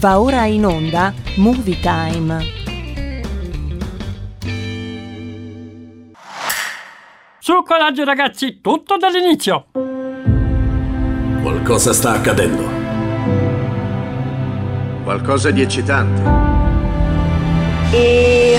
Va ora in onda Movie Time. Su coraggio ragazzi, tutto dall'inizio. Qualcosa sta accadendo. Qualcosa di eccitante. E...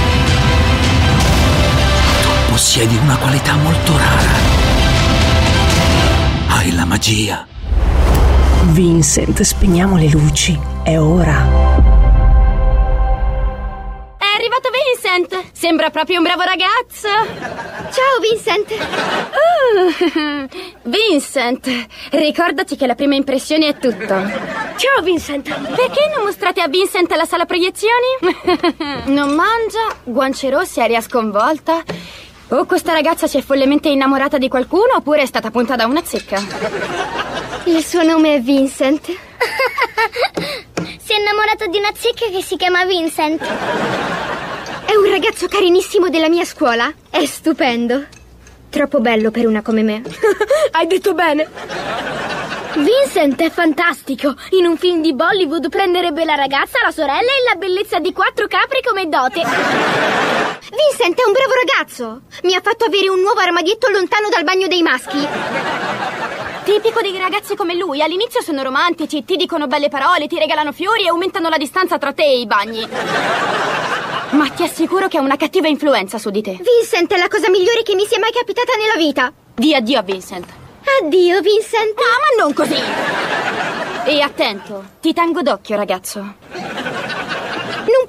Possiedi una qualità molto rara. Hai la magia. Vincent, spegniamo le luci. È ora. È arrivato Vincent! Sembra proprio un bravo ragazzo! Ciao Vincent! Uh, Vincent, ricordati che la prima impressione è tutto. Ciao Vincent! Perché non mostrate a Vincent la sala proiezioni? non mangia, guance rosse, aria sconvolta. O questa ragazza si è follemente innamorata di qualcuno oppure è stata punta da una zecca. Il suo nome è Vincent. si è innamorato di una zecca che si chiama Vincent. È un ragazzo carinissimo della mia scuola. È stupendo. Troppo bello per una come me. Hai detto bene. Vincent è fantastico. In un film di Bollywood prenderebbe la ragazza, la sorella e la bellezza di quattro capri come dote. Vincent è un bravo ragazzo. Mi ha fatto avere un nuovo armadietto lontano dal bagno dei maschi. Tipico dei ragazzi come lui, all'inizio sono romantici, ti dicono belle parole, ti regalano fiori e aumentano la distanza tra te e i bagni. Ma ti assicuro che ha una cattiva influenza su di te. Vincent è la cosa migliore che mi sia mai capitata nella vita. Di addio a Vincent. Addio, Vincent. Ah, ma non così. E attento, ti tengo d'occhio, ragazzo.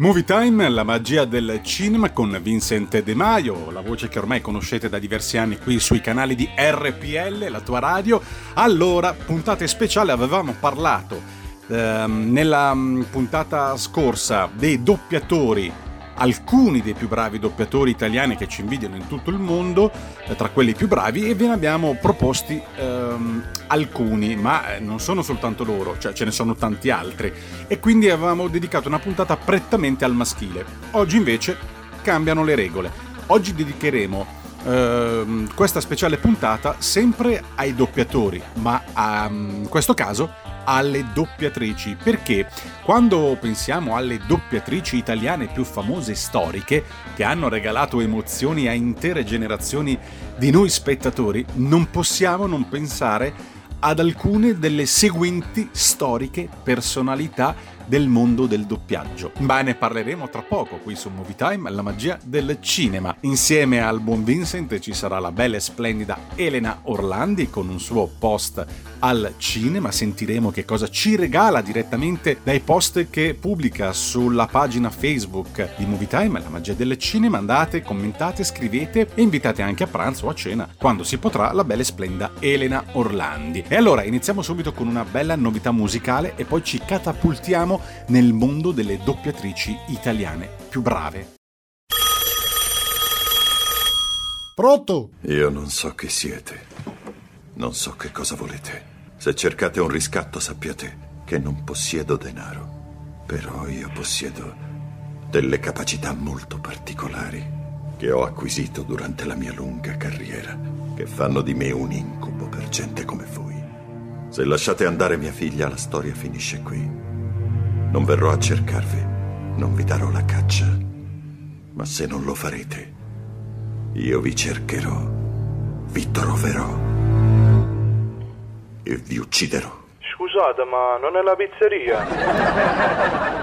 Movie Time, la magia del cinema con Vincent De Maio, la voce che ormai conoscete da diversi anni qui sui canali di RPL, la tua radio. Allora, puntate speciale, avevamo parlato ehm, nella mm, puntata scorsa dei doppiatori alcuni dei più bravi doppiatori italiani che ci invidiano in tutto il mondo, eh, tra quelli più bravi, e ve ne abbiamo proposti ehm, alcuni, ma eh, non sono soltanto loro, cioè ce ne sono tanti altri. E quindi avevamo dedicato una puntata prettamente al maschile. Oggi invece cambiano le regole. Oggi dedicheremo ehm, questa speciale puntata sempre ai doppiatori, ma a, in questo caso alle doppiatrici, perché quando pensiamo alle doppiatrici italiane più famose e storiche, che hanno regalato emozioni a intere generazioni di noi spettatori, non possiamo non pensare ad alcune delle seguenti storiche personalità del mondo del doppiaggio. Ma ne parleremo tra poco qui su Movie Time, la magia del cinema. Insieme al buon Vincent ci sarà la bella e splendida Elena Orlandi con un suo post al cinema. Sentiremo che cosa ci regala direttamente dai post che pubblica sulla pagina Facebook di Movie Time, la magia del cinema. Andate, commentate, scrivete e invitate anche a pranzo o a cena quando si potrà la bella e splendida Elena Orlandi. E allora iniziamo subito con una bella novità musicale e poi ci catapultiamo nel mondo delle doppiatrici italiane più brave. Pronto? Io non so chi siete. Non so che cosa volete. Se cercate un riscatto sappiate che non possiedo denaro. Però io possiedo delle capacità molto particolari che ho acquisito durante la mia lunga carriera, che fanno di me un incubo per gente come voi. Se lasciate andare mia figlia, la storia finisce qui. Non verrò a cercarvi, non vi darò la caccia. Ma se non lo farete, io vi cercherò, vi troverò e vi ucciderò. Scusate, ma non è la pizzeria?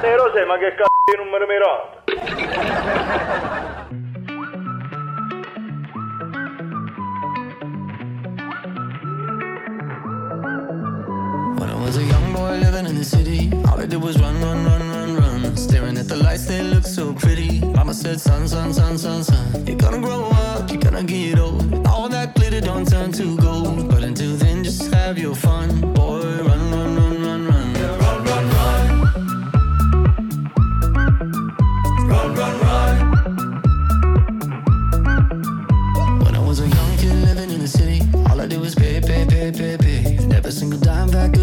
Eh, lo sai, ma che cazzo di numero mirato? When I was a young boy living in the city, all I did was run, run, run, run, run. Staring at the lights, they look so pretty. Mama said, son, son, son, son, son. You're gonna grow up, you're gonna get old. All that glitter don't turn to gold. But until then, just have your fun. Boy, run, run, run.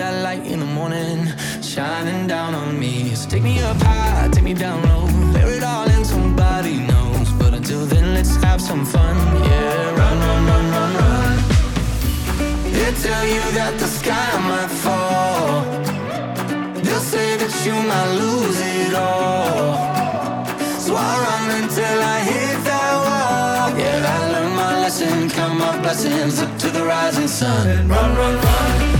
that light in the morning shining down on me. So take me up high, take me down low, bear it all and somebody knows. But until then, let's have some fun. Yeah, run, run, run, run, run. They tell you that the sky might fall. They'll say that you might lose it all. So I run until I hit that wall. Yeah, I learned my lesson, count my blessings up to the rising sun. And run, run, run.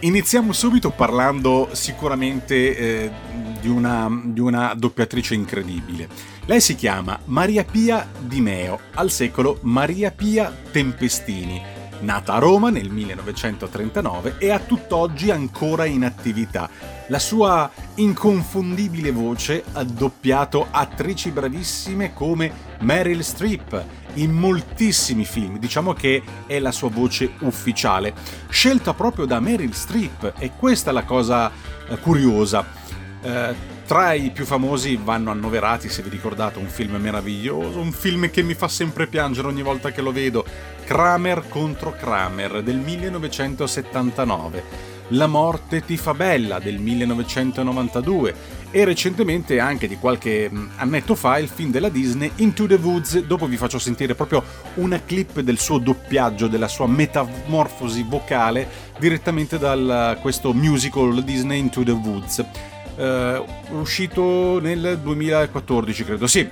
Iniziamo subito parlando sicuramente eh, di, una, di una doppiatrice incredibile. Lei si chiama Maria Pia Di Meo, al secolo Maria Pia Tempestini. Nata a Roma nel 1939 e a tutt'oggi ancora in attività. La sua inconfondibile voce ha doppiato attrici bravissime come Meryl Streep in moltissimi film, diciamo che è la sua voce ufficiale, scelta proprio da Meryl Streep e questa è la cosa eh, curiosa. Eh, tra i più famosi vanno annoverati, se vi ricordate, un film meraviglioso, un film che mi fa sempre piangere ogni volta che lo vedo, Kramer contro Kramer del 1979. La morte ti fa bella del 1992 e recentemente anche di qualche mh, annetto fa il film della Disney Into the Woods, dopo vi faccio sentire proprio una clip del suo doppiaggio, della sua metamorfosi vocale direttamente da questo musical Disney Into the Woods. Uh, uscito nel 2014 credo, sì.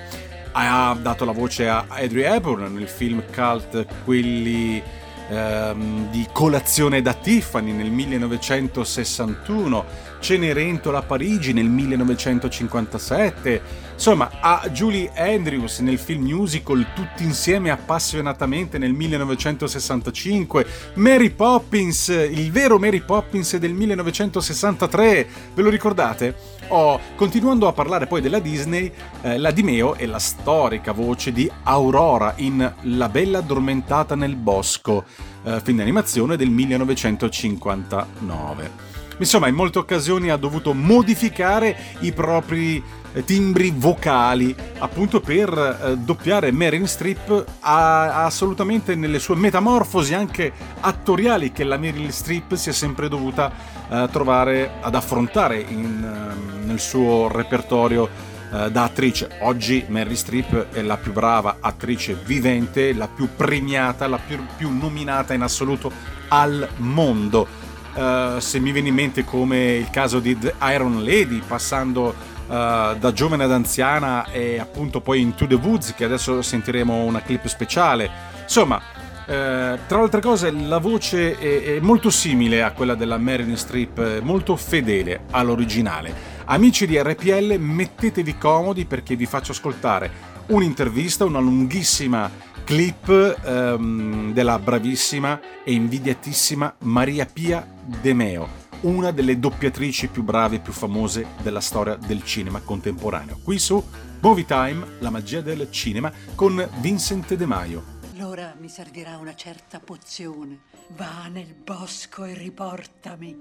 Ha dato la voce a Audrey Hepburn nel film cult quelli ehm, di Colazione da Tiffany nel 1961, Cenerentola a Parigi nel 1957, insomma a Julie Andrews nel film musical Tutti insieme appassionatamente nel 1965, Mary Poppins, il vero Mary Poppins del 1963, ve lo ricordate? Oh, continuando a parlare poi della Disney, eh, la Di Meo è la storica voce di Aurora in La bella addormentata nel bosco, eh, film d'animazione del 1959. Insomma, in molte occasioni ha dovuto modificare i propri timbri vocali appunto per eh, doppiare Meryl Streep ha, assolutamente nelle sue metamorfosi anche attoriali che la Meryl Streep si è sempre dovuta eh, trovare ad affrontare in, nel suo repertorio eh, da attrice. Oggi Mary Streep è la più brava attrice vivente, la più premiata, la più, più nominata in assoluto al mondo. Uh, se mi viene in mente come il caso di The Iron Lady, passando uh, da giovane ad anziana e appunto poi Into the Woods, che adesso sentiremo una clip speciale. Insomma, uh, tra le altre cose, la voce è, è, molto simile a quella della Marilyn Streep, molto fedele all'originale. Amici di RPL, mettetevi comodi perché vi faccio ascoltare un'intervista, una lunghissima clip um, della bravissima e invidiatissima Maria Pia De Meo, una delle doppiatrici più brave e più famose della storia del cinema contemporaneo. Qui su Movie Time, la magia del cinema, con Vincent De Maio. L'ora mi servirà una certa pozione. Va nel bosco e riportami.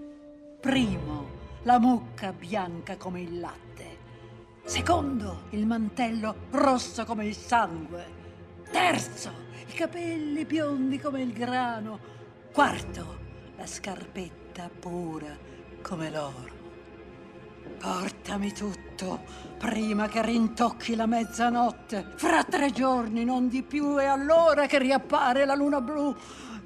Primo, la mucca bianca come il latte. Secondo, il mantello rosso come il sangue. Terzo, i capelli biondi come il grano. Quarto, la scarpetta pura come l'oro. Portami tutto prima che rintocchi la mezzanotte. Fra tre giorni, non di più, è allora che riappare la luna blu.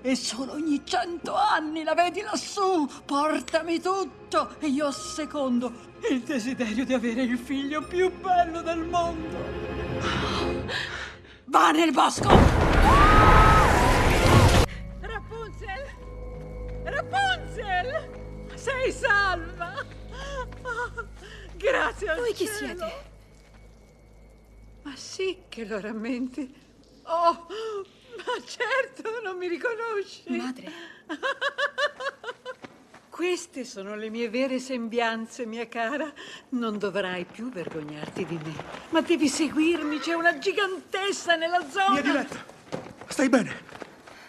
E solo ogni cento anni la vedi lassù. Portami tutto e io secondo il desiderio di avere il figlio più bello del mondo. Va nel bosco! Rapunzel! Sei salva! grazie al Voi chi cielo. siete? Ma sì che lo rammenti. Oh, ma certo, non mi riconosci. Madre. Queste sono le mie vere sembianze, mia cara. Non dovrai più vergognarti di me. Ma devi seguirmi, c'è una gigantessa nella zona. Mia diletta, stai bene?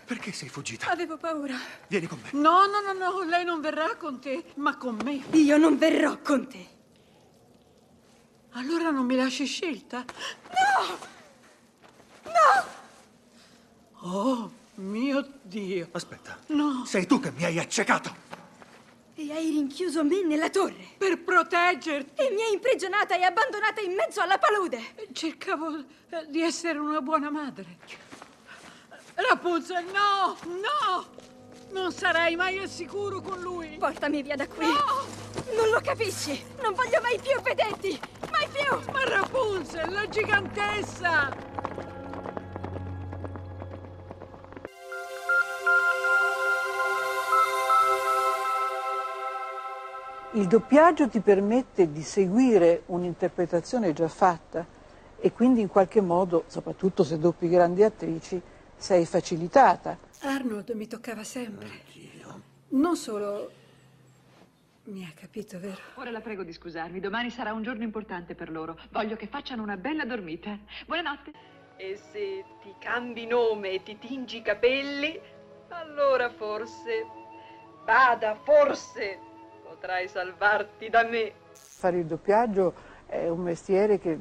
Perché sei fuggita? Avevo paura. Vieni con me. No, no, no, no, lei non verrà con te, ma con me. Io non verrò con te. Allora non mi lasci scelta? No! No! Oh, mio Dio. Aspetta. No. Sei tu che mi hai accecato. E hai rinchiuso me nella torre. Per proteggerti. E mi hai imprigionata e abbandonata in mezzo alla palude. Cercavo eh, di essere una buona madre. Rapunzel, no, no! Non sarai mai al sicuro con lui. Portami via da qui. No! Non lo capisci? Non voglio mai più vederti. Mai più. Ma Rapunzel, la gigantessa! Il doppiaggio ti permette di seguire un'interpretazione già fatta e quindi in qualche modo, soprattutto se doppi grandi attrici, sei facilitata. Arnold mi toccava sempre. Non solo... Mi ha capito, vero? Ora la prego di scusarmi, domani sarà un giorno importante per loro. Voglio che facciano una bella dormita. Buonanotte. E se ti cambi nome e ti tingi i capelli, allora forse, bada, forse potrai salvarti da me. Fare il doppiaggio è un mestiere che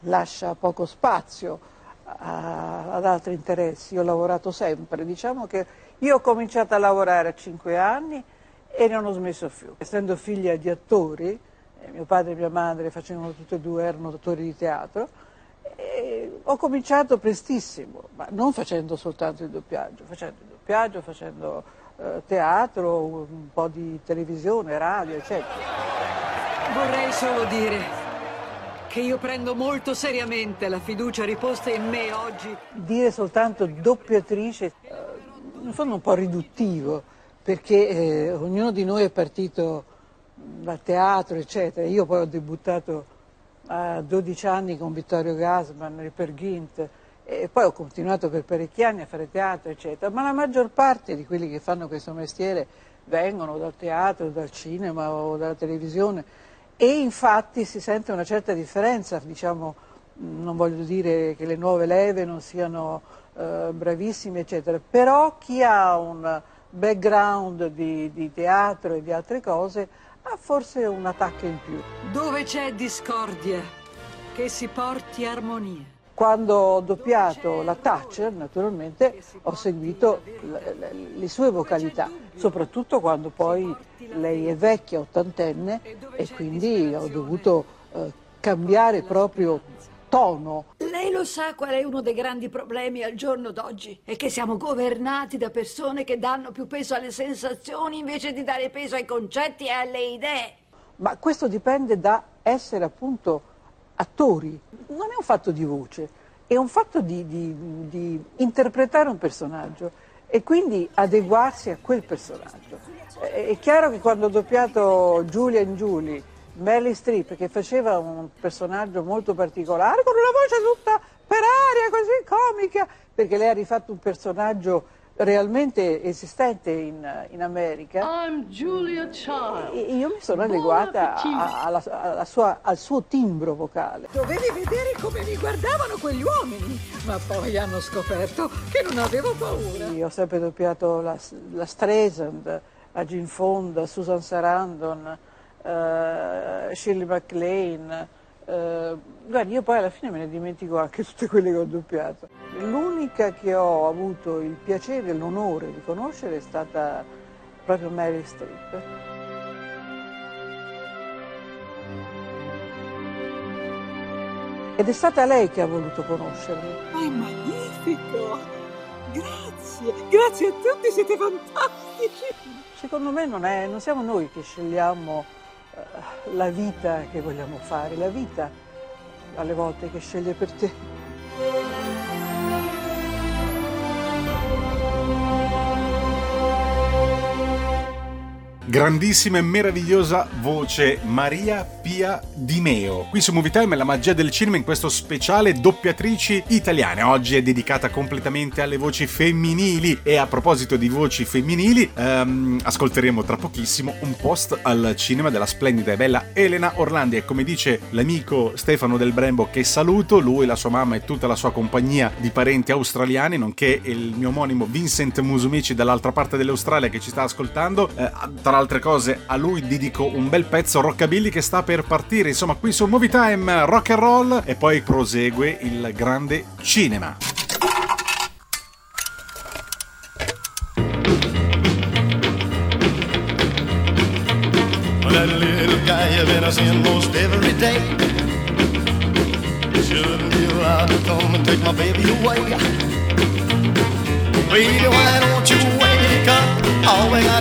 lascia poco spazio a- ad altri interessi. Io ho lavorato sempre, diciamo che io ho cominciato a lavorare a cinque anni e non ho smesso più. Essendo figlia di attori, eh, mio padre e mia madre facevano tutti e due, erano attori di teatro, ho cominciato prestissimo, ma non facendo soltanto il doppiaggio, facendo il doppiaggio, facendo eh, teatro, un po' di televisione, radio, eccetera. Vorrei solo dire che io prendo molto seriamente la fiducia riposta in me oggi. Dire soltanto doppiatrice, eh, fondo è un po' riduttivo, perché eh, ognuno di noi è partito dal teatro, eccetera. Io poi ho debuttato a 12 anni con Vittorio Gassman, Ripper Ghint, e poi ho continuato per parecchi anni a fare teatro, eccetera. Ma la maggior parte di quelli che fanno questo mestiere vengono dal teatro, dal cinema o dalla televisione e infatti si sente una certa differenza, diciamo, non voglio dire che le nuove leve non siano eh, bravissime, eccetera, però chi ha un background di, di teatro e di altre cose ha forse una tacca in più. Dove c'è discordia, che si porti armonia. Quando ho doppiato la Thatcher, naturalmente, ho seguito le, sue vocalità, soprattutto quando poi lei è vecchia, ottantenne, e quindi ho dovuto eh, cambiare proprio tono. Lei lo sa qual è uno dei grandi problemi al giorno d'oggi? È che siamo governati da persone che danno più peso alle sensazioni invece di dare peso ai concetti e alle idee. Ma questo dipende da essere appunto attori. Non è un fatto di voce, è un fatto di, di, di interpretare un personaggio e quindi adeguarsi a quel personaggio. È chiaro che quando ho doppiato Giulia in Julie, Meryl Streep, che faceva un personaggio molto particolare, con una voce tutta per aria, così comica, perché lei ha rifatto un personaggio realmente esistente in, in America. I'm Julia Child. Io mi sono adeguata a, alla, alla sua, al suo timbro vocale. Dovevi vedere come mi guardavano quegli uomini, ma poi hanno scoperto che non avevo paura. Io ho sempre doppiato la, la Streisand, a Gene Fonda, Susan Sarandon, uh, Shirley MacLaine. Uh, guardi, io poi alla fine me ne dimentico anche tutte quelle che ho doppiato. L'unica che ho avuto il piacere e l'onore di conoscere è stata proprio Mary Streep. Ed è stata lei che ha voluto conoscermi. Ma è magnifico! Grazie, grazie a tutti, siete fantastici! Secondo me non, è, non siamo noi che scegliamo la vita che vogliamo fare, la vita alle volte che sceglie per te. Grandissima e meravigliosa voce Maria Pia Di Meo. Qui su Movie Time la magia del cinema in questo speciale doppiatrici italiane. Oggi è dedicata completamente alle voci femminili e a proposito di voci femminili ehm, ascolteremo tra pochissimo un post al cinema della splendida e bella Elena Orlandi e come dice l'amico Stefano Del Brembo che saluto, lui, la sua mamma e tutta la sua compagnia di parenti australiani nonché il mio omonimo Vincent Musumici dall'altra parte dell'Australia che ci sta ascoltando. Eh, tra altre cose a lui dedico un bel pezzo rockabilly che sta per partire. Insomma qui su Movie Time rock and roll e poi prosegue il grande cinema.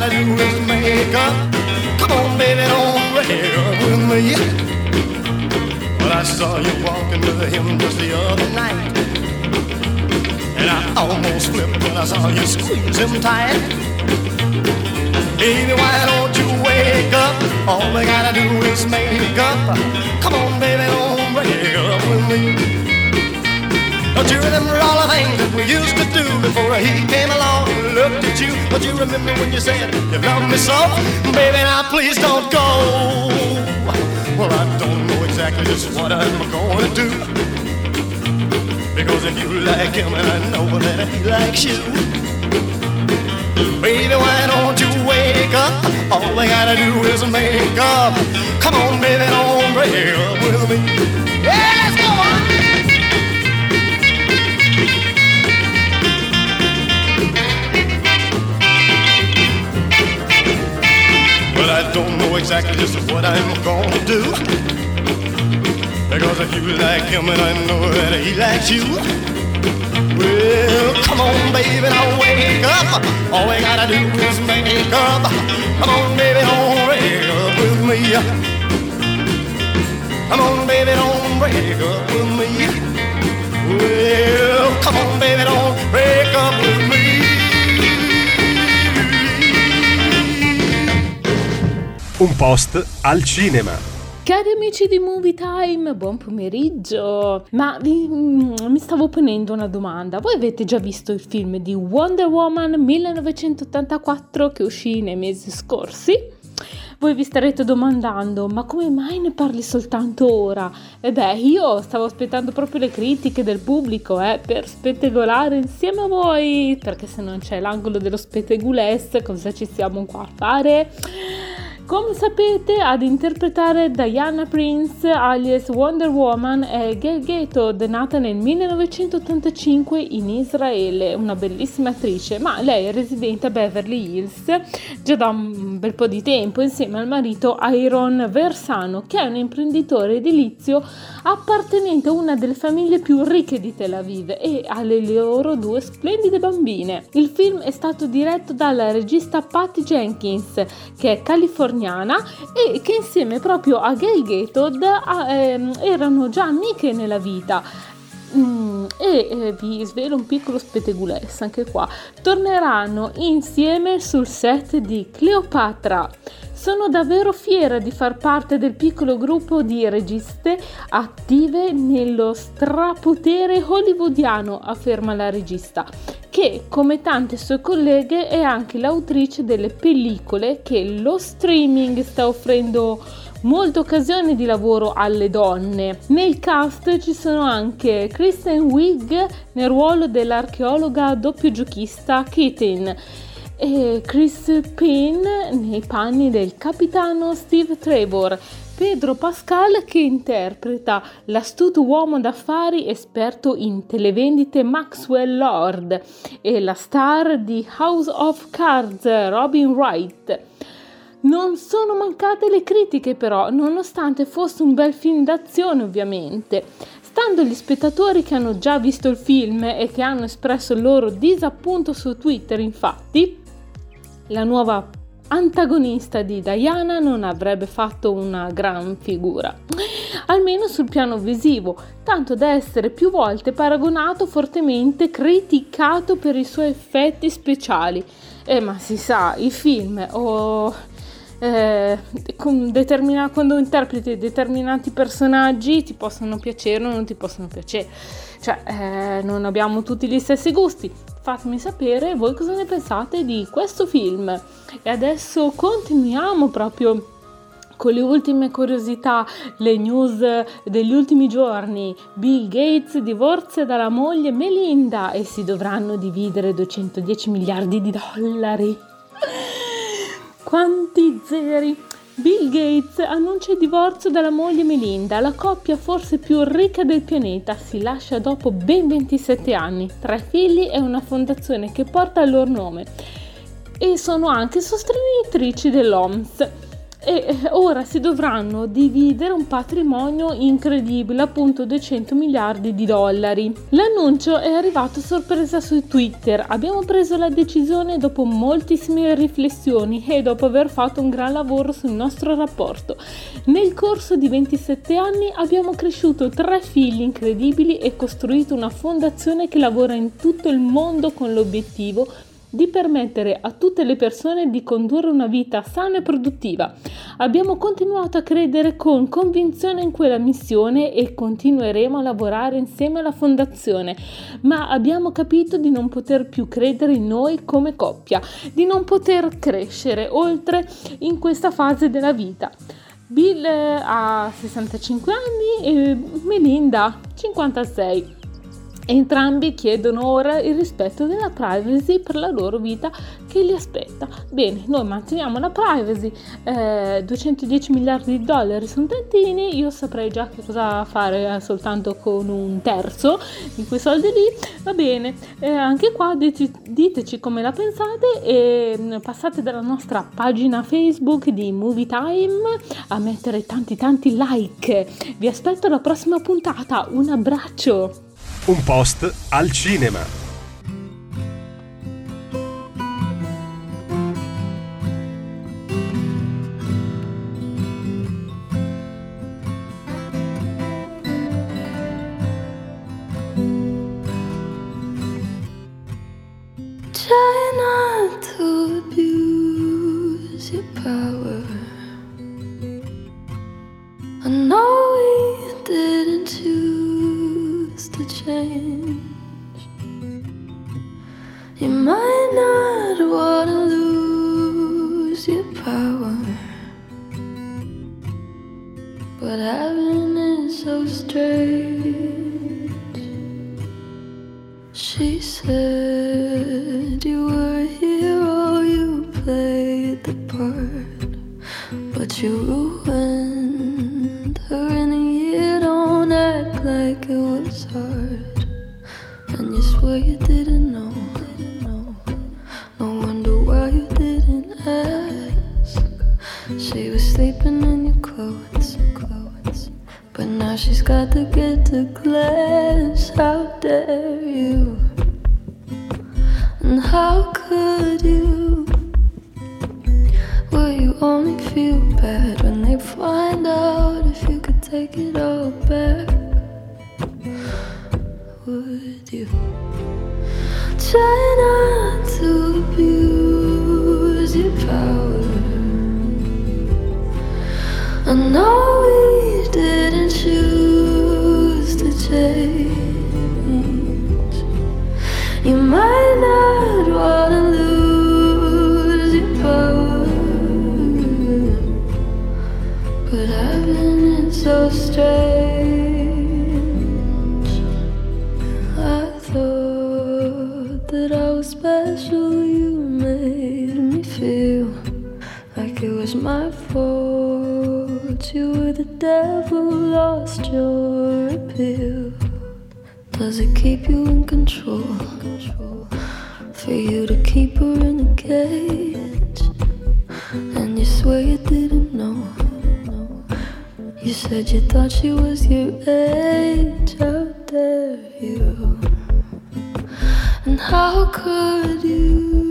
That wake up. Come on, baby, don't rave with me. Well, I saw you walking with him just the other night. And I almost flipped when I saw you squeeze him tight. Baby, why don't you wake up? All we gotta do is make up. Come on, baby, don't break up with me. Don't you remember all the things that we used to do before he came along and looked at you? Don't you remember when you said you loved me so? Baby, now please don't go. Well, I don't know exactly just what I'm going to do. Because if you like him and I know that he likes you, baby, why don't you wake up? All we gotta do is make up. Come on, baby, don't break up with me. Yeah, I don't know exactly just what I'm gonna do. Because if you like him and I know that he likes you, well, come on, baby, now wake up. All we gotta do is make up. Come on, baby, don't break up with me. Come on, baby, don't break up with me. Well, come on, baby, don't break up with me. Un post al cinema. Cari amici di Movie Time, buon pomeriggio! Ma mi, mi, stavo ponendo una domanda. Voi avete già visto il film di Wonder Woman 1984 che uscì nei mesi scorsi? Voi vi starete domandando, ma come mai ne parli soltanto ora? E beh, io stavo aspettando proprio le critiche del pubblico, eh, per spettegolare insieme a voi, perché se non c'è l'angolo dello spetteguless, cosa ci siamo qua a fare? Come sapete, ad interpretare Diana Prince alias Wonder Woman è Gal Gadot, nata nel 1985 in Israele, una bellissima attrice, ma lei è residente a Beverly Hills già da un bel po' di tempo insieme al marito Iron Versano, che è un imprenditore edilizio appartenente a una delle famiglie più ricche di Tel Aviv e alle loro due splendide bambine. Il film è stato diretto dalla regista Patty Jenkins, che è californiana e che insieme proprio a Gail Gatod ehm, erano già amiche nella vita. Mm, e eh, vi svelo un piccolo spetegules anche qua. Torneranno insieme sul set di Cleopatra. Sono davvero fiera di far parte del piccolo gruppo di registe attive nello strapotere hollywoodiano, afferma la regista, che come tante sue colleghe è anche l'autrice delle pellicole che lo streaming sta offrendo molte occasioni di lavoro alle donne. Nel cast ci sono anche Kristen Wiig nel ruolo dell'archeologa doppio giochista Keaton e Chris Payne nei panni del capitano Steve Trevor, Pedro Pascal che interpreta l'astuto uomo d'affari esperto in televendite Maxwell Lord e la star di House of Cards Robin Wright. Non sono mancate le critiche però, nonostante fosse un bel film d'azione ovviamente. Stando agli spettatori che hanno già visto il film e che hanno espresso il loro disappunto su Twitter, infatti, la nuova antagonista di Diana non avrebbe fatto una gran figura, almeno sul piano visivo, tanto da essere più volte paragonato fortemente criticato per i suoi effetti speciali. Eh, ma si sa, i film o eh, determina- quando interpreti determinati personaggi ti possono piacere o non ti possono piacere. Cioè, eh, non abbiamo tutti gli stessi gusti. Fatemi sapere voi cosa ne pensate di questo film. E adesso continuiamo proprio con le ultime curiosità, le news degli ultimi giorni. Bill Gates divorzia dalla moglie Melinda e si dovranno dividere 210 miliardi di dollari. Quanti zeri! Bill Gates annuncia il divorzio dalla moglie Melinda, la coppia forse più ricca del pianeta, si lascia dopo ben 27 anni, tre figli e una fondazione che porta il loro nome. E sono anche sostenitrici dell'OMS e ora si dovranno dividere un patrimonio incredibile, appunto 200 miliardi di dollari. L'annuncio è arrivato a sorpresa su Twitter. Abbiamo preso la decisione dopo moltissime riflessioni e dopo aver fatto un gran lavoro sul nostro rapporto. Nel corso di 27 anni abbiamo cresciuto tre figli incredibili e costruito una fondazione che lavora in tutto il mondo con l'obiettivo di permettere a tutte le persone di condurre una vita sana e produttiva. Abbiamo continuato a credere con convinzione in quella missione e continueremo a lavorare insieme alla fondazione, ma abbiamo capito di non poter più credere in noi come coppia, di non poter crescere oltre in questa fase della vita. Bill ha 65 anni e Melinda 56. Entrambi chiedono ora il rispetto della privacy per la loro vita che li aspetta. Bene, noi manteniamo la privacy, eh, 210 miliardi di dollari sono tantini, io saprei già che cosa fare soltanto con un terzo di quei soldi lì. Va bene, eh, anche qua dite, diteci come la pensate e mm, passate dalla nostra pagina Facebook di Movie Time a mettere tanti tanti like. Vi aspetto alla prossima puntata, un abbraccio! Un post al cinema. Try not to special. You made me feel like it was my fault. You were the devil, lost your appeal. Does it keep you in control? For you to keep her in a cage, and you swear you didn't know. You said you thought she was your age. out? And how could you?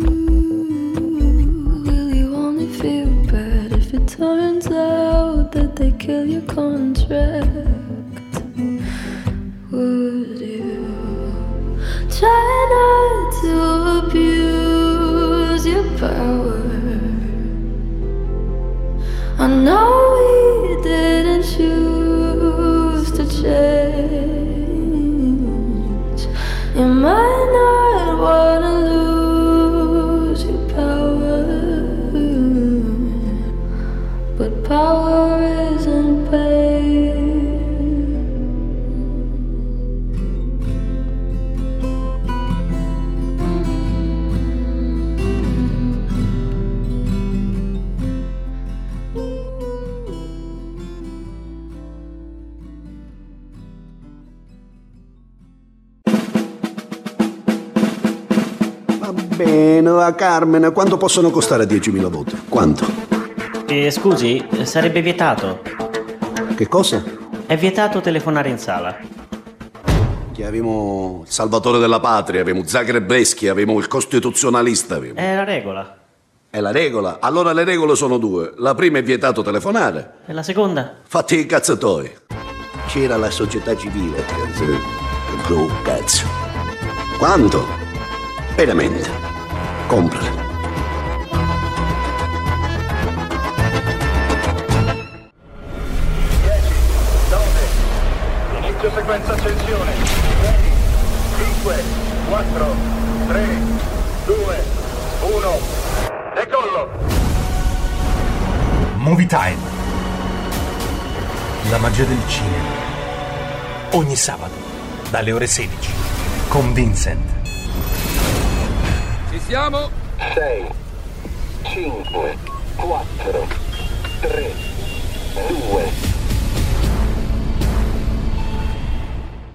Will you only feel bad if it turns out that they kill your contract? Would you try not to abuse your power? I know bene, la Carmen, quanto possono costare 10.000 voti? Quanto? Eh, scusi, sarebbe vietato. Che cosa? È vietato telefonare in sala. Che avevamo il salvatore della patria, avevamo Zagrebeschi, avevamo il costituzionalista. Avevamo. È la regola. È la regola? Allora le regole sono due. La prima è vietato telefonare. E la seconda? Fatti i cazzatoi. C'era la società civile. Bro, cazzo. Quanto? Veramente. Comprala. Inizio sequenza accensione. 5, 4, 3, 2, 1. Decollo. Movie Time. La magia del cinema. Ogni sabato, dalle ore 16, con Vincent. Siamo? 6, 5, 4, 3, 2,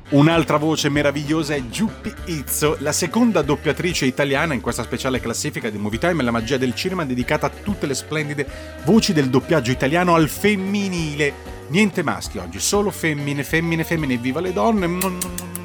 Un'altra voce meravigliosa è Giuppi Izzo, la seconda doppiatrice italiana in questa speciale classifica di Movie Time, la magia del cinema dedicata a tutte le splendide voci del doppiaggio italiano al femminile. Niente maschi oggi, solo femmine, femmine, femmine, viva le donne.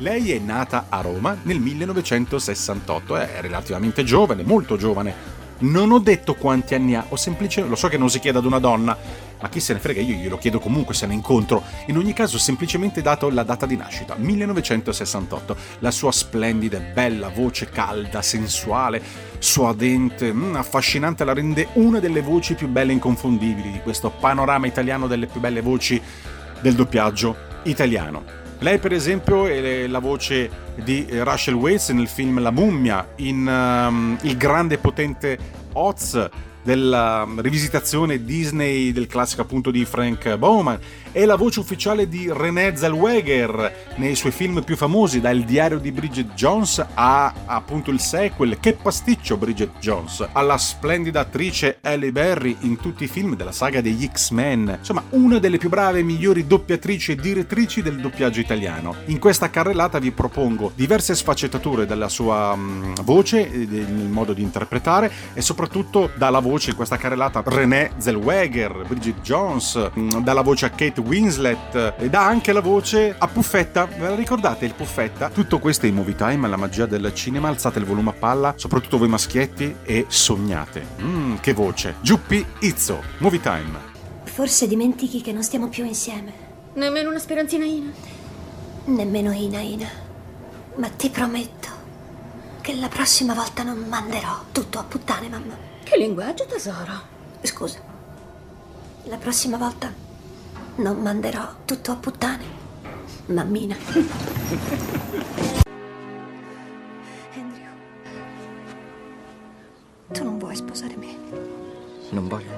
Lei è nata a Roma nel 1968, è relativamente giovane, molto giovane. Non ho detto quanti anni ha, ho semplicemente. Lo so che non si chiede ad una donna, ma chi se ne frega, io glielo chiedo comunque se ne incontro. In ogni caso, ho semplicemente dato la data di nascita, 1968. La sua splendida e bella voce calda, sensuale, suadente, mm, affascinante, la rende una delle voci più belle e inconfondibili di questo panorama italiano delle più belle voci del doppiaggio italiano. Lei, per esempio, è la voce di Rachel Weisz nel film La mummia, in um, Il grande e potente Oz della rivisitazione Disney del classico appunto di Frank Bowman è la voce ufficiale di René Zellweger nei suoi film più famosi, da Il diario di Bridget Jones a appunto il sequel Che pasticcio Bridget Jones, alla splendida attrice Halle Berry in tutti i film della saga degli X-Men. Insomma, una delle più brave e migliori doppiatrici e direttrici del doppiaggio italiano. In questa carrellata vi propongo diverse sfaccettature della sua mh, voce, del modo di interpretare e soprattutto dalla voce in questa carrellata René Zellweger, Bridget Jones, mh, dalla voce a Kate Winslet e dà anche la voce a Puffetta. Ve la ricordate il Puffetta? Tutto questo è in Movie Time, la magia del cinema. Alzate il volume a palla, soprattutto voi maschietti, e sognate. Mmm, che voce. Giuppi Izzo, Movie Time. Forse dimentichi che non stiamo più insieme. Nemmeno una speranzina Ina? Nemmeno Ina Ina. Ma ti prometto che la prossima volta non manderò tutto a puttane, mamma. Che linguaggio, tesoro? Scusa. La prossima volta non manderò tutto a puttane, mammina. Andrew, tu non vuoi sposare me? Non voglio.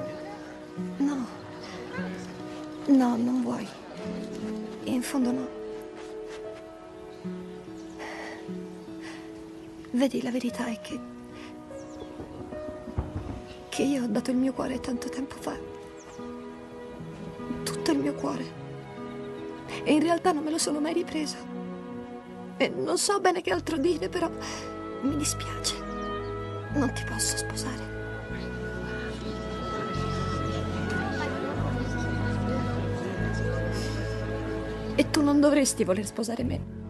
No. No, non vuoi. In fondo no. Vedi, la verità è che... che io ho dato il mio cuore tanto tempo fa. Tutto il mio cuore. E in realtà non me lo sono mai ripreso. E non so bene che altro dire, però mi dispiace. Non ti posso sposare. E tu non dovresti voler sposare me.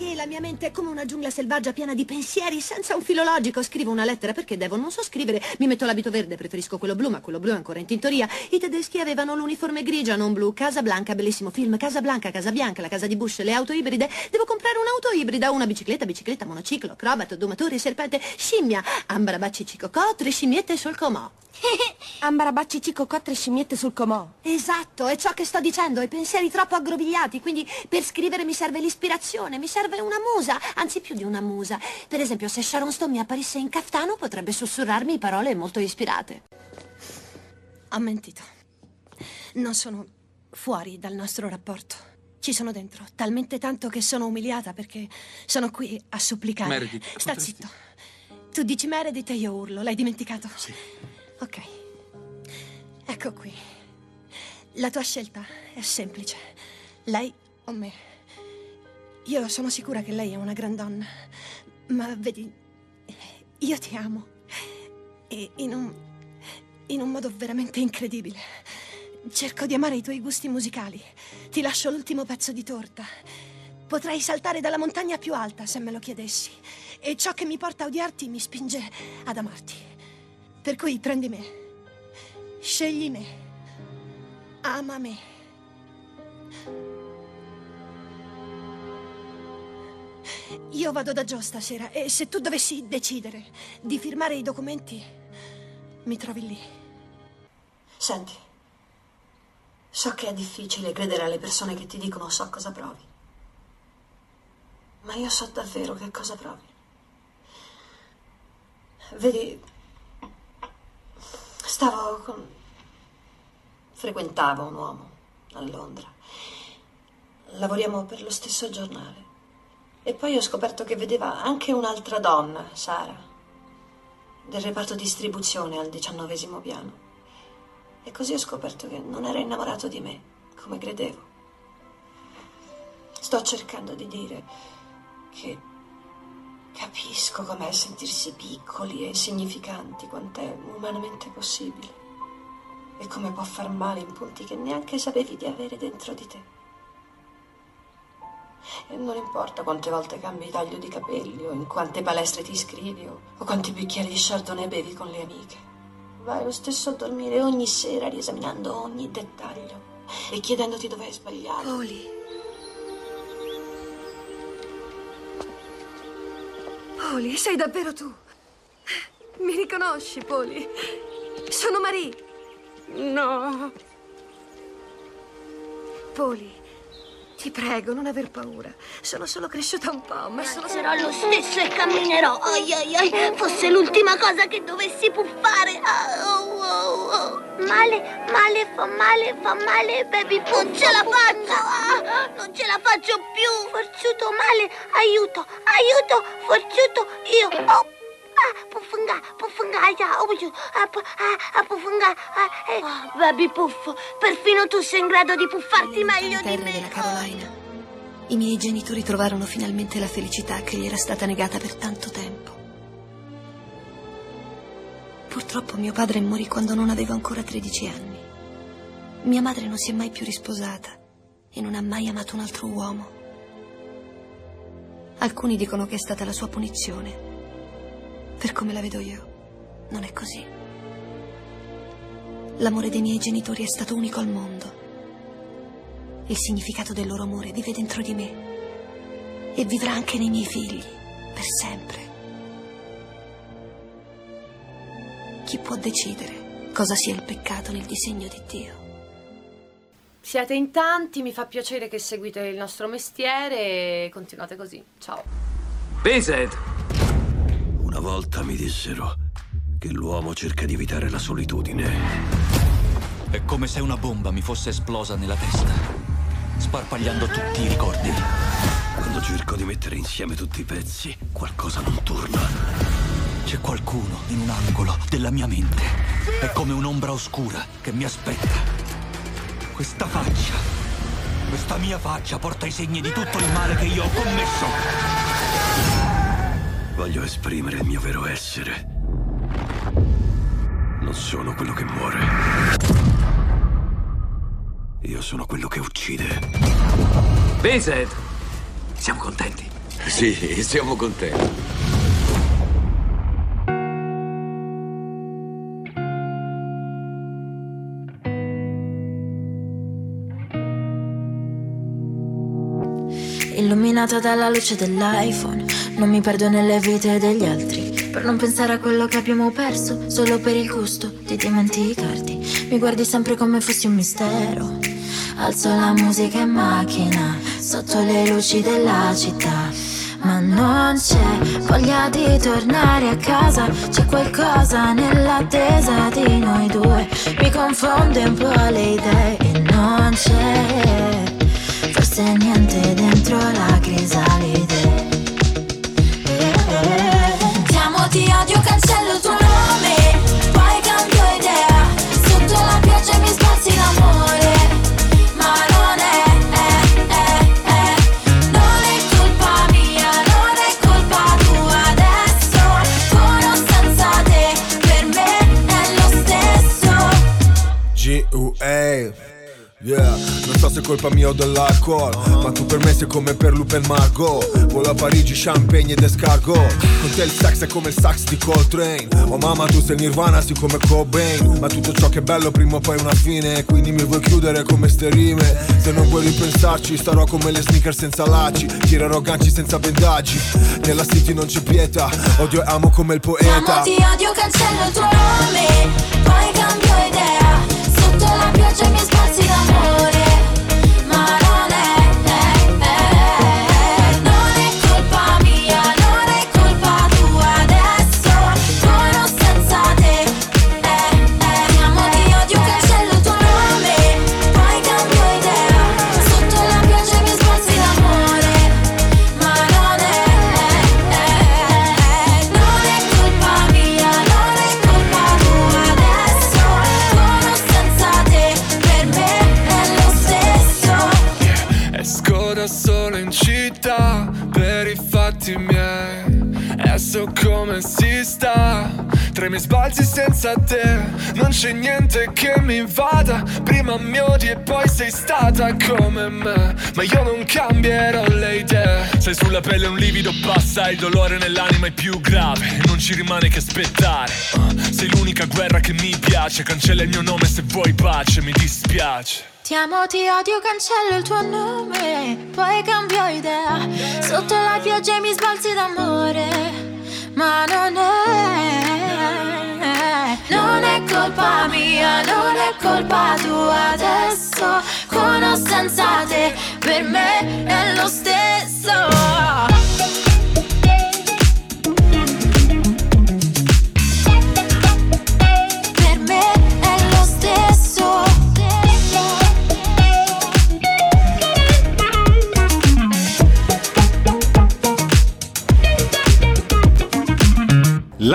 Perché la mia mente è come una giungla selvaggia piena di pensieri senza un filo logico. Scrivo una lettera perché devo, non so scrivere. Mi metto l'abito verde, preferisco quello blu, ma quello blu è ancora in tintoria. I tedeschi avevano l'uniforme grigia, non blu. Casa Blanca, bellissimo film. Casa Blanca, Casa Bianca, la casa di Bush, le auto ibride. Devo comprare un'auto ibrida, una bicicletta, bicicletta, monociclo, acrobato, domatore, serpente, scimmia. Ambarabacci, cicocò, tre scimmiette sul comò. Ambarabacci, cicocò, tre scimmiette sul comò. Esatto, è ciò che sto dicendo, i pensieri troppo aggrovigliati, quindi per scrivere mi serve l'ispirazione, mi serve una musa, anzi più di una musa. Per esempio, se Sharon Stone mi apparisse in caftano potrebbe sussurrarmi parole molto ispirate. Ho mentito. Non sono fuori dal nostro rapporto. Ci sono dentro, talmente tanto che sono umiliata perché sono qui a supplicare. Meredith, Sta potresti- zitto. Tu dici Meredith e io urlo, l'hai dimenticato? Sì. Ok. Ecco qui. La tua scelta è semplice. Lei o me. Io sono sicura che lei è una gran donna. Ma vedi, io ti amo. E in un. in un modo veramente incredibile. Cerco di amare i tuoi gusti musicali. Ti lascio l'ultimo pezzo di torta. Potrei saltare dalla montagna più alta se me lo chiedessi. E ciò che mi porta a odiarti mi spinge ad amarti. Per cui prendi me. Scegli me. Ama me. Io vado da Joe stasera e se tu dovessi decidere di firmare i documenti, mi trovi lì. Senti, so che è difficile credere alle persone che ti dicono so cosa provi. Ma io so davvero che cosa provi. Vedi, stavo con... frequentavo un uomo a Londra. Lavoriamo per lo stesso giornale. E poi ho scoperto che vedeva anche un'altra donna, Sara, del reparto distribuzione al diciannovesimo piano. E così ho scoperto che non era innamorato di me, come credevo. Sto cercando di dire che capisco com'è sentirsi piccoli e insignificanti quant'è umanamente possibile. E come può far male in punti che neanche sapevi di avere dentro di te. E non importa quante volte cambi taglio di capelli, o in quante palestre ti iscrivi, o, o quanti bicchieri di chardonnay bevi con le amiche. Vai lo stesso a dormire ogni sera riesaminando ogni dettaglio e chiedendoti dove hai sbagliato. Poli. Poli, sei davvero tu? Mi riconosci, Poli? Sono Marie. No. Poli, ti prego, non aver paura. Sono solo cresciuta un po', ma sono Sarò lo stesso e camminerò. Ai ai ai, fosse l'ultima cosa che dovessi puffare. Ah, oh, oh. Male, male, fa male, fa male, baby. Non ce la faccio! Ah, non ce la faccio più! Forzuto, male, aiuto, aiuto, forzuto, io. Oh. Puffunga, puffunga, ya, oh, io, ah, ah, ah, puffunga, eh. Oh, baby puffo, perfino tu sei in grado di puffarti meglio di me. della Carolina. I miei genitori trovarono finalmente la felicità che gli era stata negata per tanto tempo. Purtroppo mio padre morì quando non avevo ancora 13 anni. Mia madre non si è mai più risposata e non ha mai amato un altro uomo. Alcuni dicono che è stata la sua punizione. Per come la vedo io, non è così. L'amore dei miei genitori è stato unico al mondo. Il significato del loro amore vive dentro di me e vivrà anche nei miei figli, per sempre. Chi può decidere cosa sia il peccato nel disegno di Dio? Siete in tanti, mi fa piacere che seguite il nostro mestiere e continuate così. Ciao. Vincent! Una volta mi dissero che l'uomo cerca di evitare la solitudine. È come se una bomba mi fosse esplosa nella testa, sparpagliando tutti i ricordi. Quando cerco di mettere insieme tutti i pezzi, qualcosa non torna. C'è qualcuno in un angolo della mia mente. È come un'ombra oscura che mi aspetta. Questa faccia, questa mia faccia porta i segni di tutto il male che io ho commesso. Voglio esprimere il mio vero essere. Non sono quello che muore. Io sono quello che uccide. Vincent! Siamo contenti? Sì, siamo contenti. Illuminato dalla luce dell'iPhone, non mi perdo nelle vite degli altri. Per non pensare a quello che abbiamo perso, solo per il gusto di dimenticarti. Mi guardi sempre come fossi un mistero. Alzo la musica in macchina, sotto le luci della città. Ma non c'è voglia di tornare a casa, c'è qualcosa nell'attesa di noi due. Mi confonde un po' le idee e non c'è forse niente dentro la crisalide. Ti amo, ti colpa mia o dell'alcol Ma tu per me sei come per Lupin Margot. Volo a Parigi, champagne ed escargot. Con te il sex è come il sax di Coltrane. Oh mamma tu sei Nirvana, sì come Cobain. Ma tutto ciò che è bello prima o poi ha una fine. Quindi mi vuoi chiudere come ste rime? Se non vuoi ripensarci starò come le sneaker senza lacci. Tirerò ganci senza bendaggi Nella city non c'è pietà. Odio e amo come il Ti amo, poeta ti odio, cancello il tuo nome, Il dolore nell'anima è più grave Non ci rimane che aspettare Uh, Sei l'unica guerra che mi piace Cancella il mio nome se vuoi pace Mi dispiace Ti amo, ti odio, cancello il tuo nome, poi cambio idea. Sotto la pioggia mi sbalzi d'amore, ma non è. Non è colpa mia, non è colpa tua adesso. Con o senza te, per me è lo stesso.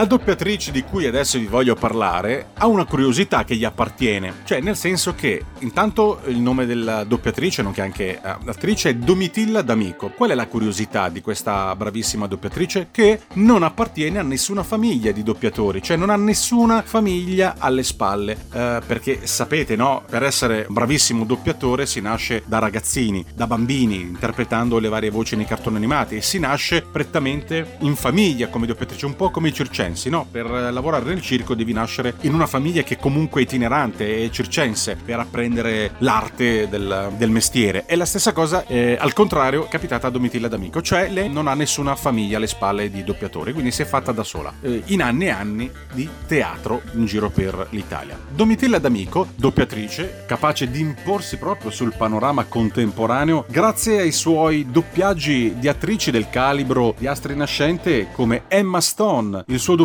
Doppiatrice di cui adesso vi voglio parlare ha una curiosità che gli appartiene, cioè nel senso che intanto il nome della doppiatrice, nonché anche eh, attrice, è Domitilla D'Amico. Qual è la curiosità di questa bravissima doppiatrice? Che non appartiene a nessuna famiglia di doppiatori, cioè non ha nessuna famiglia alle spalle, eh, perché sapete no, per essere bravissimo doppiatore si nasce da ragazzini, da bambini, interpretando le varie voci nei cartoni animati e si nasce prettamente in famiglia come doppiatrice, un po' come i circensi, no? Per lavorare nel circo devi nascere in una famiglia che comunque è itinerante e circense per apprendere l'arte del, del mestiere. E la stessa cosa, eh, al contrario, è capitata a Domitilla D'Amico, cioè lei non ha nessuna famiglia alle spalle di doppiatori, quindi si è fatta da sola, eh, in anni e anni di teatro in giro per l'Italia. Domitilla D'Amico, doppiatrice, capace di imporsi proprio sul panorama contemporaneo grazie ai suoi doppiaggi di attrici del calibro di astri nascente come Emma Stone, il suo doppiaggio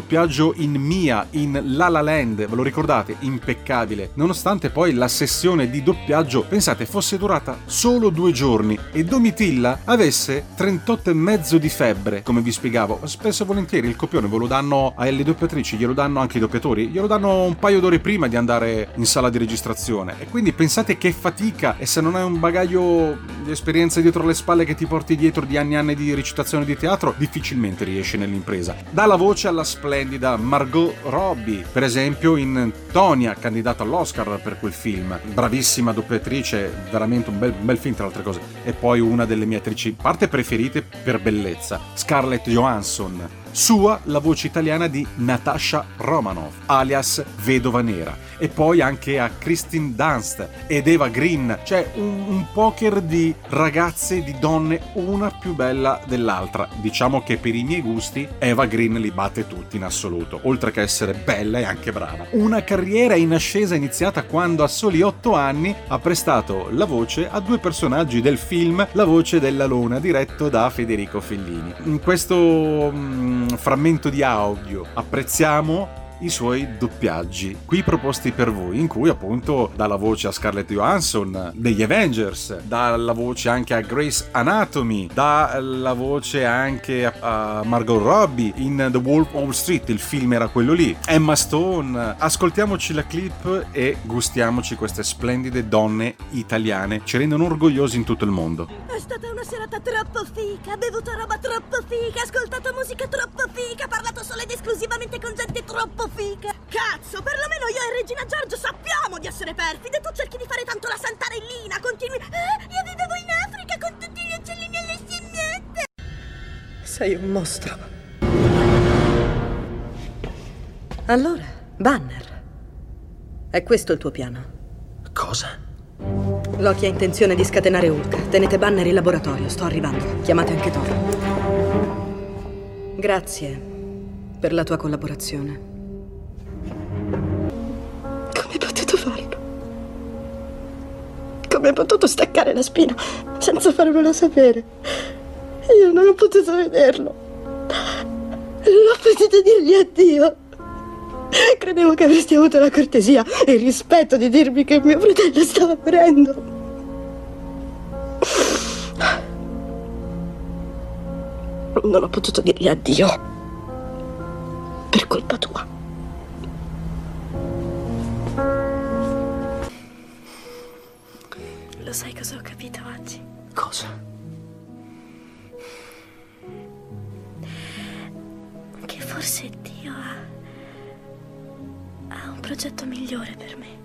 in Mia, in La La Land, ve lo ricordate? Impeccabile. Nonostante poi la sessione di doppiaggio, pensate, fosse durata solo due giorni e Domitilla avesse 38 e mezzo di febbre, come vi spiegavo. Spesso e volentieri il copione ve lo danno alle doppiatrici, glielo danno anche ai doppiatori, glielo danno un paio d'ore prima di andare in sala di registrazione. E quindi pensate che fatica e se non hai un bagaglio di esperienza dietro le spalle che ti porti dietro di anni e anni di recitazione di teatro, difficilmente riesci nell'impresa. Dalla voce alla splendida Margot Robbie, per esempio in Tonia, candidata all'Oscar per quel film. Bravissima doppiatrice, veramente un bel, bel film tra le altre cose. E poi una delle mie attrici, parte preferite per bellezza, Scarlett Johansson. Sua la voce italiana di Natasha Romanoff, alias Vedova Nera. E poi anche a Christine Dunst ed Eva Green, cioè un, un poker di ragazze, di donne, una più bella dell'altra. Diciamo che per i miei gusti Eva Green li batte tutti in assoluto, oltre che essere bella e anche brava. Una carriera in ascesa iniziata quando a soli 8 anni ha prestato la voce a due personaggi del film La voce della luna, diretto da Federico Fellini. In questo mm, frammento di audio. Apprezziamo i suoi doppiaggi, qui proposti per voi, in cui appunto dà la voce a Scarlett Johansson degli Avengers, dà la voce anche a Grace Anatomy, dà la voce anche a, Margot Robbie in The Wolf of Wall Street, il film era quello lì, Emma Stone. Ascoltiamoci la clip e gustiamoci queste splendide donne italiane, ci rendono orgogliosi in tutto il mondo. È stata una serata troppo fica, bevuto roba troppo fica, ascoltato musica troppo fica, parlato solo ed esclusivamente con gente troppo fica. Cazzo, perlomeno io e Regina Giorgio sappiamo di essere perfide. Tu cerchi di fare tanto la santarellina, continui. Eh, io vivevo in Africa con tutti gli uccellini e le scimmiette. Sei un mostro. Allora, Banner. È questo il tuo piano? Cosa? Loki ha intenzione di scatenare Hulk. Tenete Banner in laboratorio, sto arrivando. Chiamate anche Thor. Grazie per la tua collaborazione. Hai potuto staccare la spina senza farmelo sapere? Io non ho potuto vederlo. Non ho potuto dirgli addio. Credevo che avresti avuto la cortesia e il rispetto di dirmi che mio fratello stava morendo. Non ho potuto dirgli addio. Per colpa tua. Lo sai cosa ho capito oggi? Cosa? Che forse Dio ha. ha un progetto migliore per me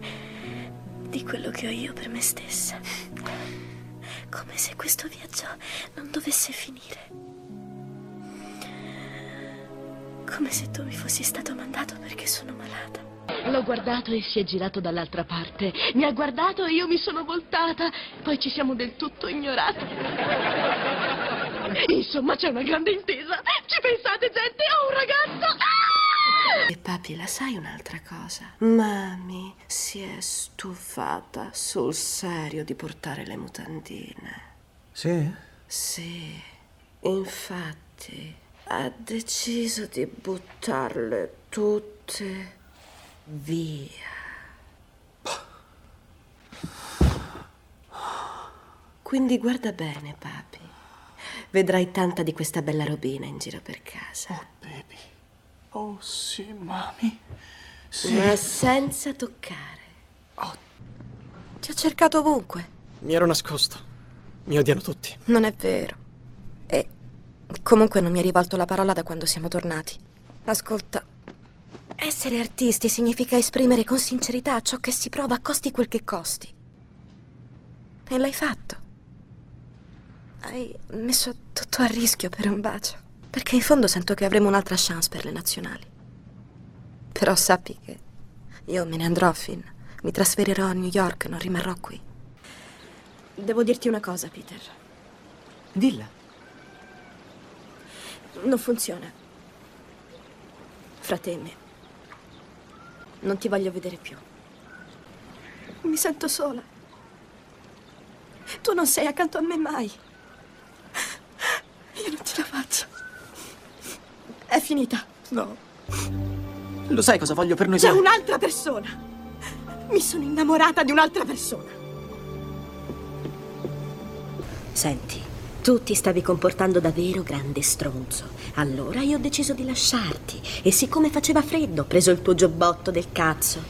di quello che ho io per me stessa. Come se questo viaggio non dovesse finire. Come se tu mi fossi stato mandato perché sono malata. L'ho guardato e si è girato dall'altra parte. Mi ha guardato e io mi sono voltata. Poi ci siamo del tutto ignorati. Insomma, c'è una grande intesa. Ci pensate, gente? Ho un ragazzo! Ah! E papi, la sai un'altra cosa? Mami si è stufata sul serio di portare le mutandine. Sì? Sì, infatti ha deciso di buttarle tutte via. Quindi guarda bene, papi. Vedrai tanta di questa bella robina in giro per casa. Baby. Oh sì, mami. Sì. Ma senza toccare. Ti ho cercato ovunque. Mi ero nascosto. Mi odiano tutti. Non è vero. E comunque non mi hai rivolto la parola da quando siamo tornati. Ascolta, essere artisti significa esprimere con sincerità ciò che si prova, costi quel che costi. E l'hai fatto. Hai messo tutto a rischio per un bacio. Perché in fondo sento che avremo un'altra chance per le nazionali. Però sappi che io me ne andrò, Finn. Mi trasferirò a New York, non rimarrò qui. Devo dirti una cosa, Peter. Dilla. Non funziona. Fra te e me. Non ti voglio vedere più. Mi sento sola. Tu non sei accanto a me mai. Io non ce la faccio. È finita. No. Lo sai cosa voglio per noi C'è un'altra persona. Mi sono innamorata di un'altra persona. Senti, tu ti stavi comportando da vero grande stronzo. Allora io ho deciso di lasciarti. E siccome faceva freddo, ho preso il tuo giubbotto del cazzo.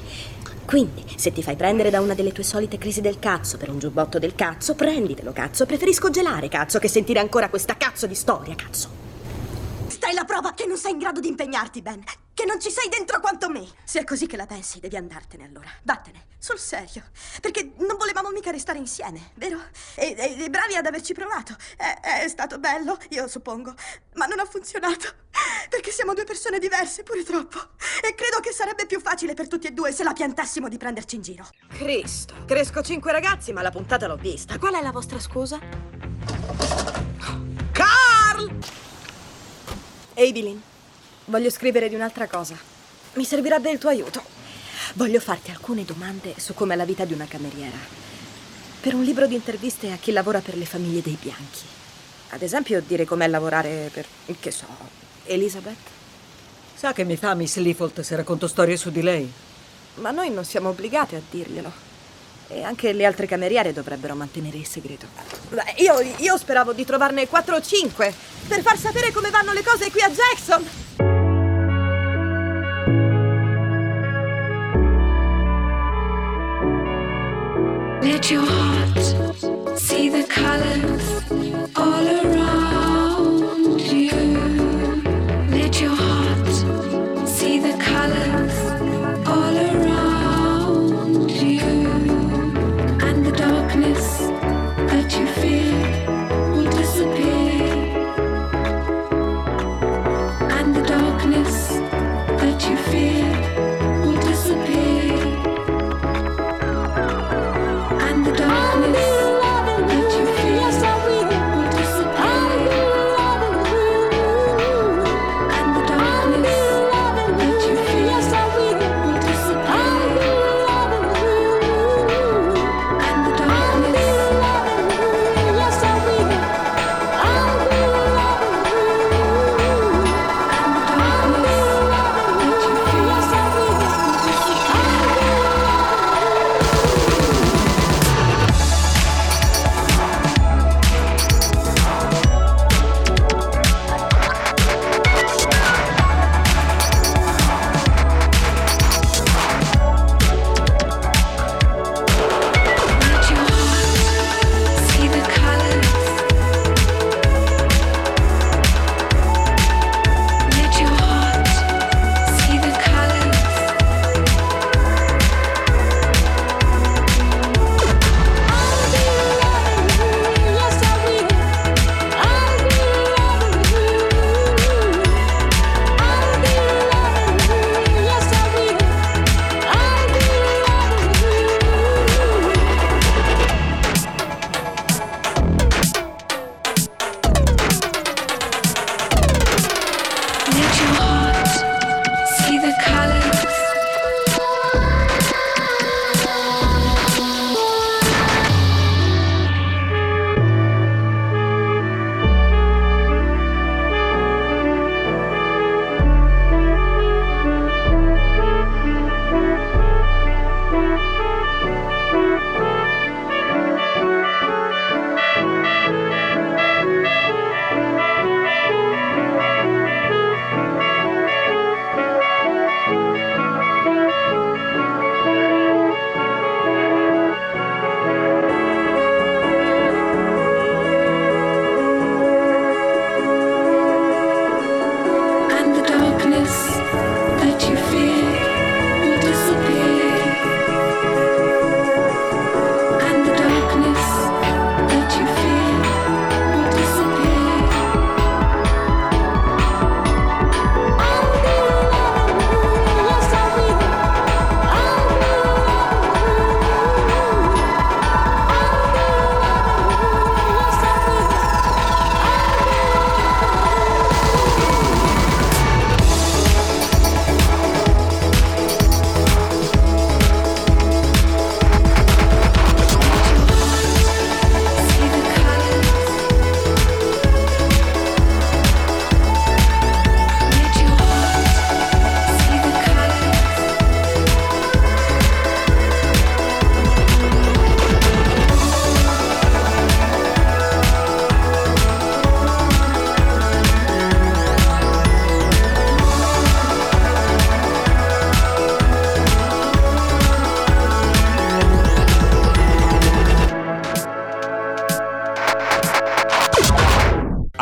Quindi, se ti fai prendere da una delle tue solite crisi del cazzo per un giubbotto del cazzo, prenditelo, cazzo. Preferisco gelare, cazzo, che sentire ancora questa cazzo di storia, cazzo. Stai la prova che non sei in grado di impegnarti, Ben. Che non ci sei dentro quanto me. Se è così che la pensi, devi andartene allora. Vattene, sul serio. Perché non volevamo mica restare insieme, vero? E, e- e bravi ad averci provato. È, è stato bello, io suppongo. Ma non ha funzionato. Perché siamo due persone diverse, pure troppo. E credo che sarebbe più facile per tutti e due se la piantassimo di prenderci in giro. Cristo, cresco cinque ragazzi, ma la puntata l'ho vista. Qual è la vostra scusa? Carl! Evelyn, voglio scrivere di un'altra cosa. Mi servirebbe il tuo aiuto. Voglio farti alcune domande su com'è la vita di una cameriera. Per un libro di interviste a chi lavora per le famiglie dei bianchi. Ad esempio, dire com'è lavorare per, che so, Elizabeth. Sa che mi fa Miss Leafold se racconto storie su di lei? Ma noi non siamo obbligati a dirglielo. E anche le altre cameriere dovrebbero mantenere il segreto. Io, io speravo di trovarne 4 o 5 per far sapere come vanno le cose qui a Jackson.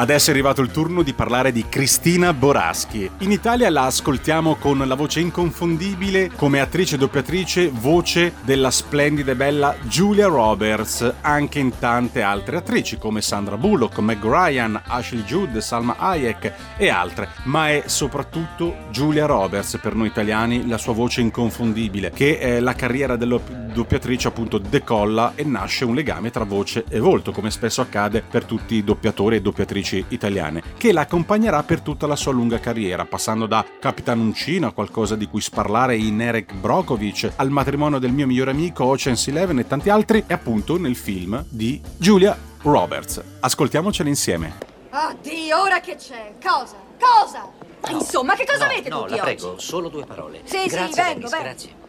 Adesso è arrivato il turno di parlare di Cristina Boraschi. In Italia la ascoltiamo con la voce inconfondibile come attrice e doppiatrice, voce della splendida e bella Julia Roberts, anche in tante altre attrici come Sandra Bullock, Meg Ryan, Ashley Judd, Salma Hayek e altre, ma è soprattutto Julia Roberts per noi italiani la sua voce inconfondibile, che la carriera della doppiatrice appunto decolla e nasce un legame tra voce e volto, come spesso accade per tutti i doppiatori e doppiatrici italiane, che la accompagnerà per tutta la sua lunga carriera, passando da Capitan Uncino a qualcosa di cui sparlare in Eric Brokovich, al matrimonio del mio migliore amico Ocean's Eleven e tanti altri, e appunto nel film di Julia Roberts. Ascoltiamocela insieme. Oddio, ora che c'è? Cosa? Cosa? Ma insomma, che cosa no, avete no, tutti la oggi? prego, solo due parole. Sì, sì, grazie, vengo, Dennis, vengo. grazie.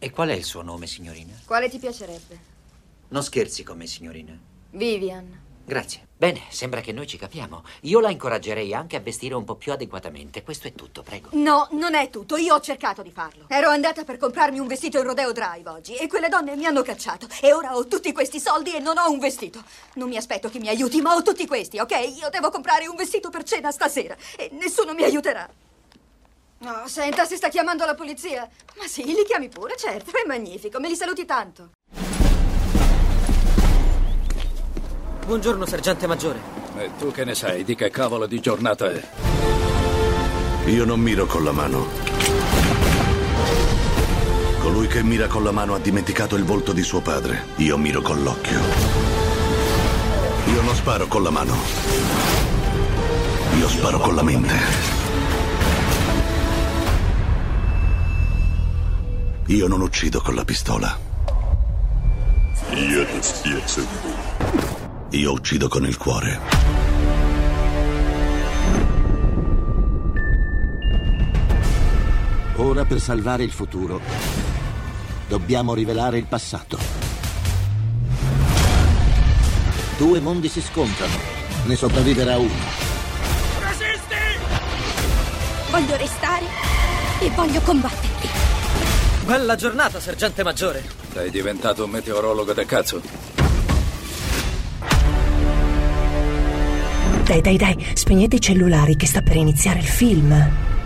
E qual è il suo nome, signorina? Quale ti piacerebbe? Non scherzi con me, signorina. Vivian. Grazie. Bene, sembra che noi ci capiamo. Io la incoraggerei anche a vestire un po' più adeguatamente. Questo è tutto, prego. No, non è tutto. Io ho cercato di farlo. Ero andata per comprarmi un vestito in Rodeo Drive oggi e quelle donne mi hanno cacciato. E ora ho tutti questi soldi e non ho un vestito. Non mi aspetto che mi aiuti, ma ho tutti questi, ok? Io devo comprare un vestito per cena stasera e nessuno mi aiuterà. No, senta, si sta chiamando la polizia. Ma sì, li chiami pure, certo, è magnifico. Me li saluti tanto. Buongiorno, sergente maggiore. E tu che ne sai di che cavolo di giornata è? Io non miro con la mano. Colui che mira con la mano ha dimenticato il volto di suo padre. Io miro con l'occhio. Io non sparo con la mano. Io sparo con la mente. Io non uccido con la pistola. Io uccido con il cuore. Ora per salvare il futuro dobbiamo rivelare il passato. Due mondi si scontrano, ne sopravviverà uno. Voglio restare e voglio combatterti. Bella giornata, sergente maggiore. Sei diventato un meteorologo del cazzo. Dai, dai, dai, spegnete i cellulari che sta per iniziare il film.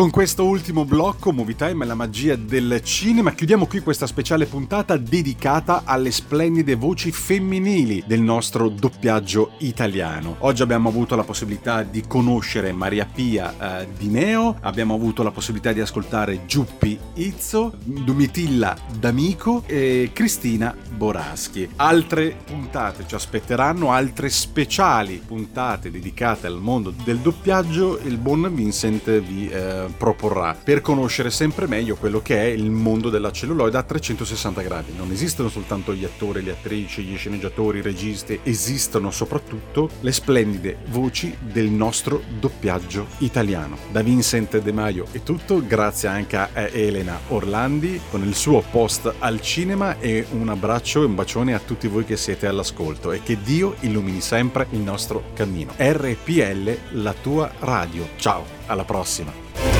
Con questo ultimo blocco, Movie Time e la magia del cinema, chiudiamo qui questa speciale puntata dedicata alle splendide voci femminili del nostro doppiaggio italiano. Oggi abbiamo avuto la possibilità di conoscere Maria Pia eh, Di Neo, abbiamo avuto la possibilità di ascoltare Giuppi Izzo, Domitilla D'Amico e Cristina Boraschi. Altre puntate ci aspetteranno, altre speciali puntate dedicate al mondo del doppiaggio. Il buon Vincent vi eh, proporrà per conoscere sempre meglio quello che è il mondo della celluloide a 360 gradi. Non esistono soltanto gli attori, le attrici, gli sceneggiatori, i registi, esistono soprattutto le splendide voci del nostro doppiaggio italiano. Da Vincent De Maio è tutto, grazie anche a Elena Orlandi con il suo post al cinema e un abbraccio e un bacione a tutti voi che siete all'ascolto e che Dio illumini sempre il nostro cammino. RPL, la tua radio. Ciao, alla prossima.